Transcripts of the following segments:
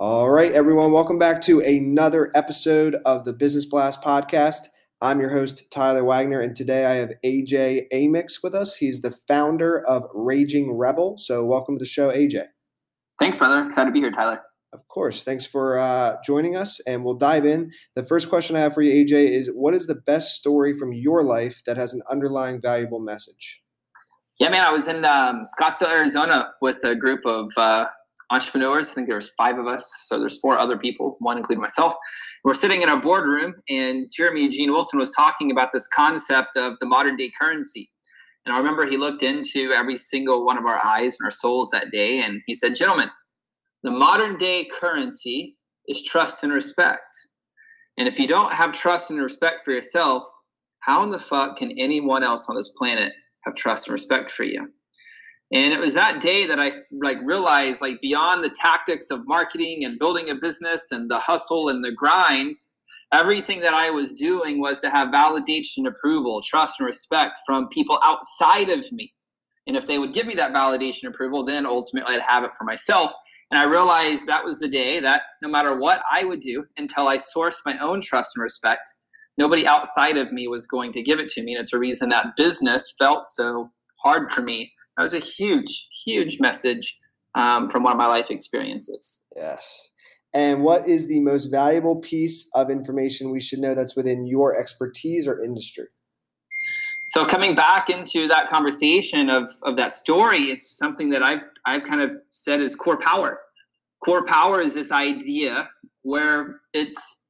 All right, everyone, welcome back to another episode of the Business Blast podcast. I'm your host, Tyler Wagner, and today I have AJ Amyx with us. He's the founder of Raging Rebel. So, welcome to the show, AJ. Thanks, brother. Excited to be here, Tyler. Of course. Thanks for uh, joining us, and we'll dive in. The first question I have for you, AJ, is what is the best story from your life that has an underlying valuable message? Yeah, man, I was in um, Scottsdale, Arizona with a group of uh, entrepreneurs. I think there's five of us. So there's four other people, one including myself. We're sitting in a boardroom, and Jeremy Eugene Wilson was talking about this concept of the modern day currency. And I remember he looked into every single one of our eyes and our souls that day, and he said, Gentlemen, the modern day currency is trust and respect. And if you don't have trust and respect for yourself, how in the fuck can anyone else on this planet have trust and respect for you? And it was that day that I like realized like beyond the tactics of marketing and building a business and the hustle and the grind, everything that I was doing was to have validation, approval, trust, and respect from people outside of me. And if they would give me that validation approval, then ultimately I'd have it for myself. And I realized that was the day that no matter what I would do until I sourced my own trust and respect, nobody outside of me was going to give it to me. And it's a reason that business felt so hard for me that was a huge, huge message um, from one of my life experiences. Yes. And what is the most valuable piece of information we should know that's within your expertise or industry? So coming back into that conversation of, of that story, it's something that I've I've kind of said is core power. Core power is this idea where it's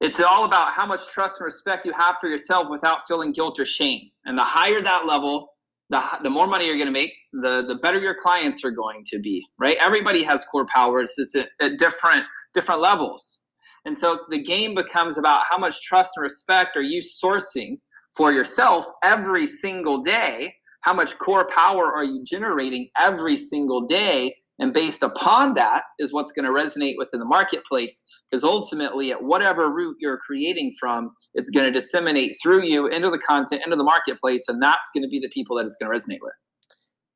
it's all about how much trust and respect you have for yourself without feeling guilt or shame. And the higher that level, the, the more money you're going to make, the, the better your clients are going to be, right? Everybody has core powers it's at, at different, different levels. And so the game becomes about how much trust and respect are you sourcing for yourself every single day? How much core power are you generating every single day? And based upon that is what's going to resonate within the marketplace. Because ultimately, at whatever route you're creating from, it's going to disseminate through you into the content, into the marketplace. And that's going to be the people that it's going to resonate with.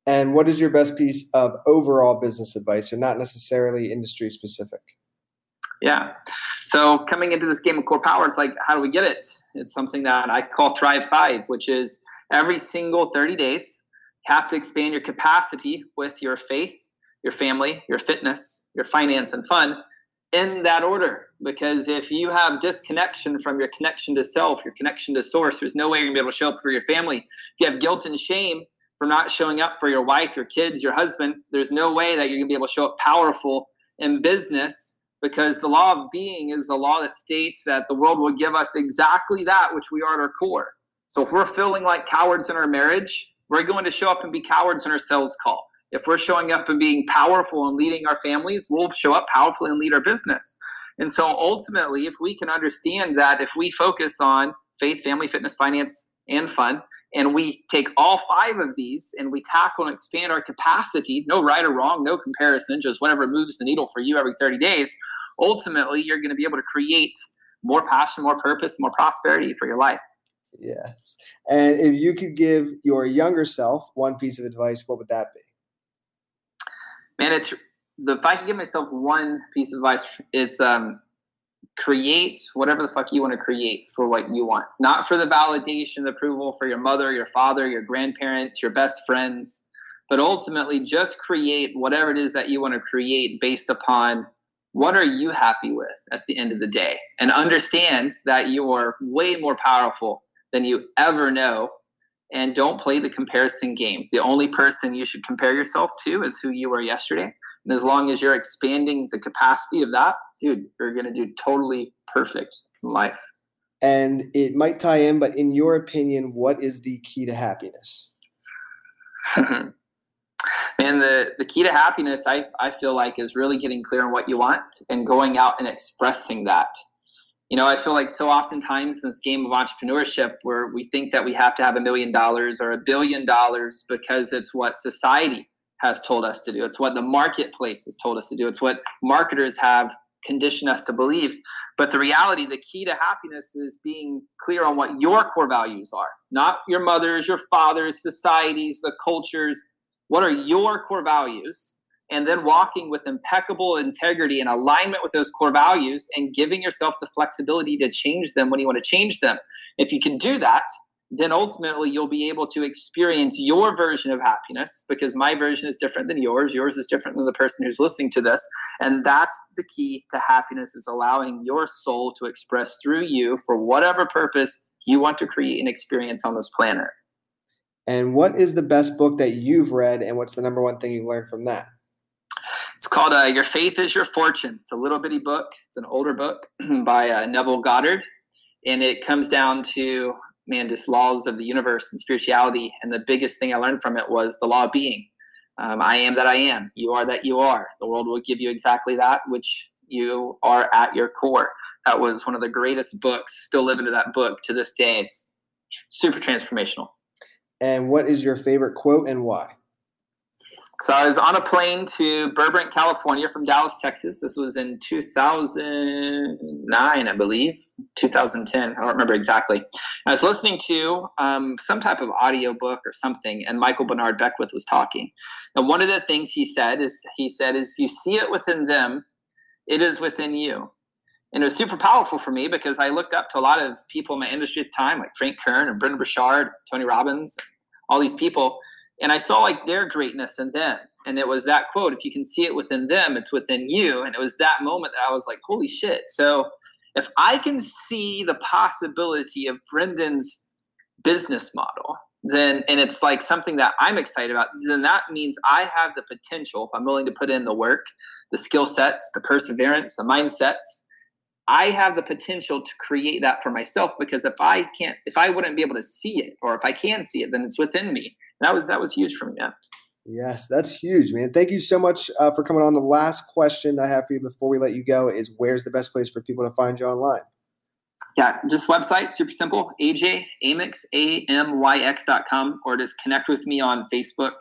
And what is your best piece of overall business advice? You're not necessarily industry specific. Yeah. So coming into this game of core power, it's like, how do we get it? It's something that I call Thrive Five, which is every single 30 days, you have to expand your capacity with your faith, your family, your fitness, your finance, and fun in that order. Because if you have disconnection from your connection to self, your connection to source, there's no way you're gonna be able to show up for your family. If you have guilt and shame for not showing up for your wife, your kids, your husband, there's no way that you're gonna be able to show up powerful in business because the law of being is the law that states that the world will give us exactly that which we are at our core. So if we're feeling like cowards in our marriage, we're going to show up and be cowards in our sales call if we're showing up and being powerful and leading our families, we'll show up powerfully and lead our business. And so ultimately, if we can understand that if we focus on faith, family, fitness, finance, and fun, and we take all five of these and we tackle and expand our capacity, no right or wrong, no comparison, just whatever moves the needle for you every 30 days, ultimately you're going to be able to create more passion, more purpose, more prosperity for your life. Yes. And if you could give your younger self one piece of advice, what would that be? Man, it's the if I can give myself one piece of advice, it's um create whatever the fuck you want to create for what you want. Not for the validation, approval for your mother, your father, your grandparents, your best friends, but ultimately just create whatever it is that you want to create based upon what are you happy with at the end of the day and understand that you are way more powerful than you ever know and don't play the comparison game. The only person you should compare yourself to is who you were yesterday. And as long as you're expanding the capacity of that, dude, you're going to do totally perfect in life. And it might tie in, but in your opinion, what is the key to happiness? And the, the key to happiness, I, I feel like, is really getting clear on what you want and going out and expressing that. You know, I feel like so oftentimes in this game of entrepreneurship, where we think that we have to have a million dollars or a billion dollars because it's what society has told us to do. It's what the marketplace has told us to do. It's what marketers have conditioned us to believe. But the reality, the key to happiness is being clear on what your core values are, not your mother's, your father's, society's, the culture's. What are your core values? And then walking with impeccable integrity and alignment with those core values and giving yourself the flexibility to change them when you want to change them. If you can do that, then ultimately you'll be able to experience your version of happiness because my version is different than yours. Yours is different than the person who's listening to this. And that's the key to happiness is allowing your soul to express through you for whatever purpose you want to create an experience on this planet. And what is the best book that you've read and what's the number one thing you learned from that it's called uh, your faith is your fortune it's a little bitty book it's an older book by uh, neville goddard and it comes down to man, just laws of the universe and spirituality. And the biggest thing I learned from it was the law of being. Um, I am that I am. You are that you are. The world will give you exactly that which you are at your core. That was one of the greatest books. Still living to that book to this day. It's super transformational. And what is your favorite quote and why? So I was on a plane to Burbank, California from Dallas, Texas. This was in 2009, I believe, 2010. I don't remember exactly. I was listening to um, some type of audio book or something, and Michael Bernard Beckwith was talking. And one of the things he said is, he said, is if you see it within them, it is within you. And it was super powerful for me because I looked up to a lot of people in my industry at the time, like Frank Kern and Brendon Burchard, Tony Robbins, all these people and I saw like their greatness in them. And it was that quote, if you can see it within them, it's within you. And it was that moment that I was like, holy shit. So if I can see the possibility of Brendon's business model, then and it's like something that I'm excited about, then that means I have the potential, if I'm willing to put in the work, the skill sets, the perseverance, the mindsets, I have the potential to create that for myself because if I can't, if I wouldn't be able to see it, or if I can see it, then it's within me that was that was huge for me. Yeah. Yes, that's huge, man. Thank you so much uh, for coming on. The last question I have for you before we let you go is where's the best place for people to find you online? Yeah, just website, super simple, ajamyx, A-M-Y-X dot com, or just connect with me on Facebook,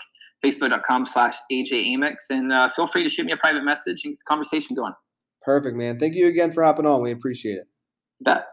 facebook.com slash ajamyx, and uh, feel free to shoot me a private message and get the conversation going. Perfect, man. Thank you again for hopping on. We appreciate it. You bet.